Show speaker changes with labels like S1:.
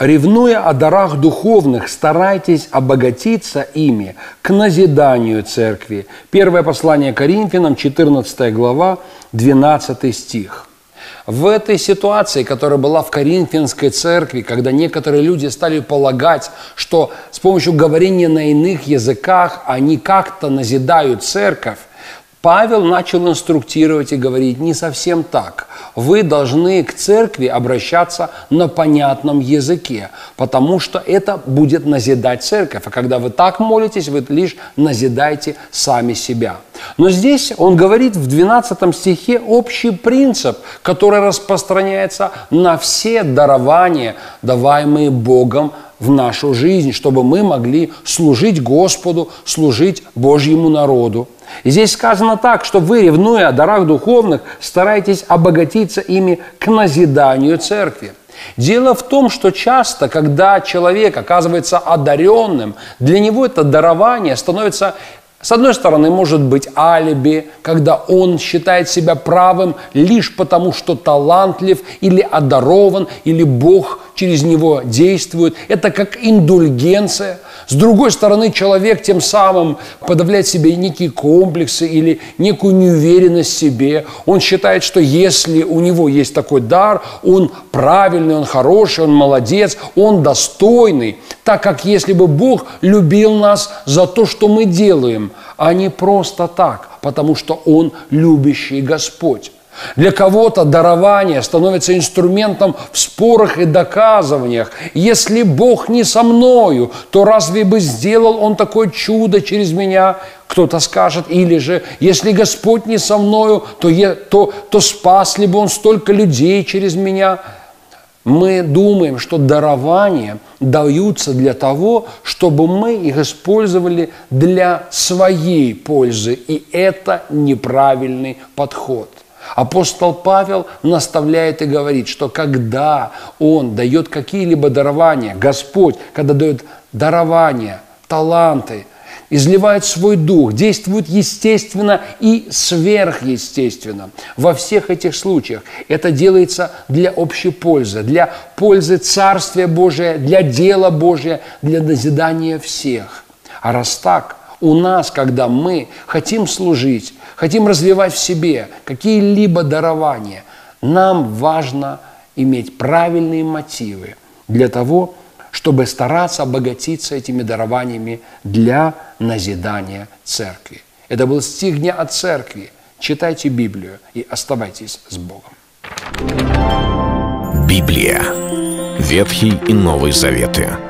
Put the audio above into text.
S1: ревнуя о дарах духовных, старайтесь обогатиться ими к назиданию церкви. Первое послание Коринфянам, 14 глава, 12 стих. В этой ситуации, которая была в Коринфянской церкви, когда некоторые люди стали полагать, что с помощью говорения на иных языках они как-то назидают церковь, Павел начал инструктировать и говорить, не совсем так. Вы должны к церкви обращаться на понятном языке, потому что это будет назидать церковь. А когда вы так молитесь, вы лишь назидаете сами себя. Но здесь он говорит в 12 стихе общий принцип, который распространяется на все дарования, даваемые Богом в нашу жизнь, чтобы мы могли служить Господу, служить Божьему народу. Здесь сказано так, что вы, ревнуя о дарах духовных, старайтесь обогатиться ими к назиданию церкви. Дело в том, что часто, когда человек оказывается одаренным, для него это дарование становится с одной стороны, может быть алиби, когда он считает себя правым лишь потому, что талантлив или одарован, или Бог через него действует. Это как индульгенция. С другой стороны, человек тем самым подавляет себе некие комплексы или некую неуверенность в себе. Он считает, что если у него есть такой дар, он правильный, он хороший, он молодец, он достойный, так как если бы Бог любил нас за то, что мы делаем, а не просто так, потому что Он любящий Господь. Для кого-то дарование становится инструментом в спорах и доказываниях. Если Бог не со мною, то разве бы сделал Он такое чудо через меня? Кто-то скажет. Или же, если Господь не со мною, то, я, то, то спас ли бы Он столько людей через меня? Мы думаем, что дарования даются для того, чтобы мы их использовали для своей пользы. И это неправильный подход. Апостол Павел наставляет и говорит, что когда он дает какие-либо дарования, Господь, когда дает дарования, таланты, изливает свой дух, действует естественно и сверхъестественно. Во всех этих случаях это делается для общей пользы, для пользы Царствия Божия, для дела Божия, для назидания всех. А раз так, у нас, когда мы хотим служить, хотим развивать в себе какие-либо дарования, нам важно иметь правильные мотивы для того, чтобы стараться обогатиться этими дарованиями для назидания церкви. Это был стих дня от церкви. Читайте Библию и оставайтесь с Богом.
S2: Библия. Ветхий и Новый Заветы.